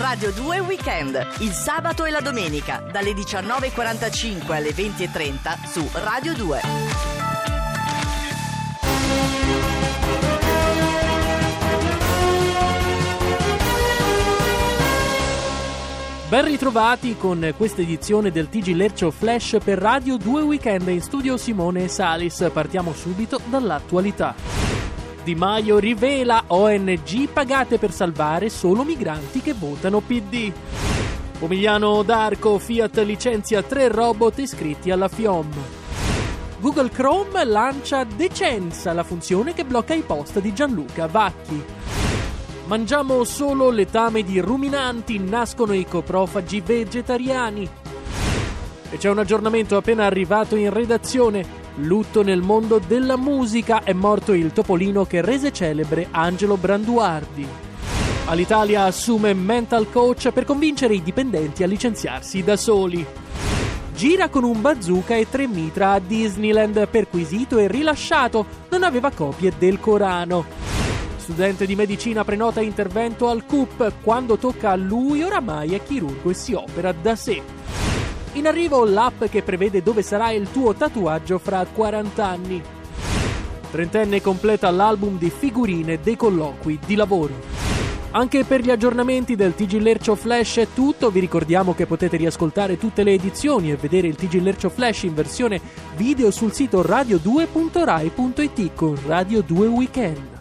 Radio 2 Weekend, il sabato e la domenica, dalle 19.45 alle 20.30 su Radio 2. Ben ritrovati con questa edizione del TG Lercio Flash per Radio 2 Weekend in studio Simone e Salis. Partiamo subito dall'attualità. Di Maio rivela ONG pagate per salvare solo migranti che votano PD. Pomigliano d'Arco, Fiat licenzia tre robot iscritti alla FIOM. Google Chrome lancia Decenza, la funzione che blocca i post di Gianluca Vacchi. Mangiamo solo letame di ruminanti, nascono i coprofagi vegetariani. E c'è un aggiornamento appena arrivato in redazione. Lutto nel mondo della musica, è morto il topolino che rese celebre Angelo Branduardi. All'Italia assume mental coach per convincere i dipendenti a licenziarsi da soli. Gira con un bazooka e tre mitra a Disneyland, perquisito e rilasciato, non aveva copie del Corano studente di medicina prenota intervento al CUP, quando tocca a lui oramai è chirurgo e si opera da sé. In arrivo l'app che prevede dove sarà il tuo tatuaggio fra 40 anni. Trentenne completa l'album di figurine dei colloqui di lavoro. Anche per gli aggiornamenti del TG Lercio Flash è tutto, vi ricordiamo che potete riascoltare tutte le edizioni e vedere il TG Lercio Flash in versione video sul sito radio2.rai.it con Radio 2 Weekend.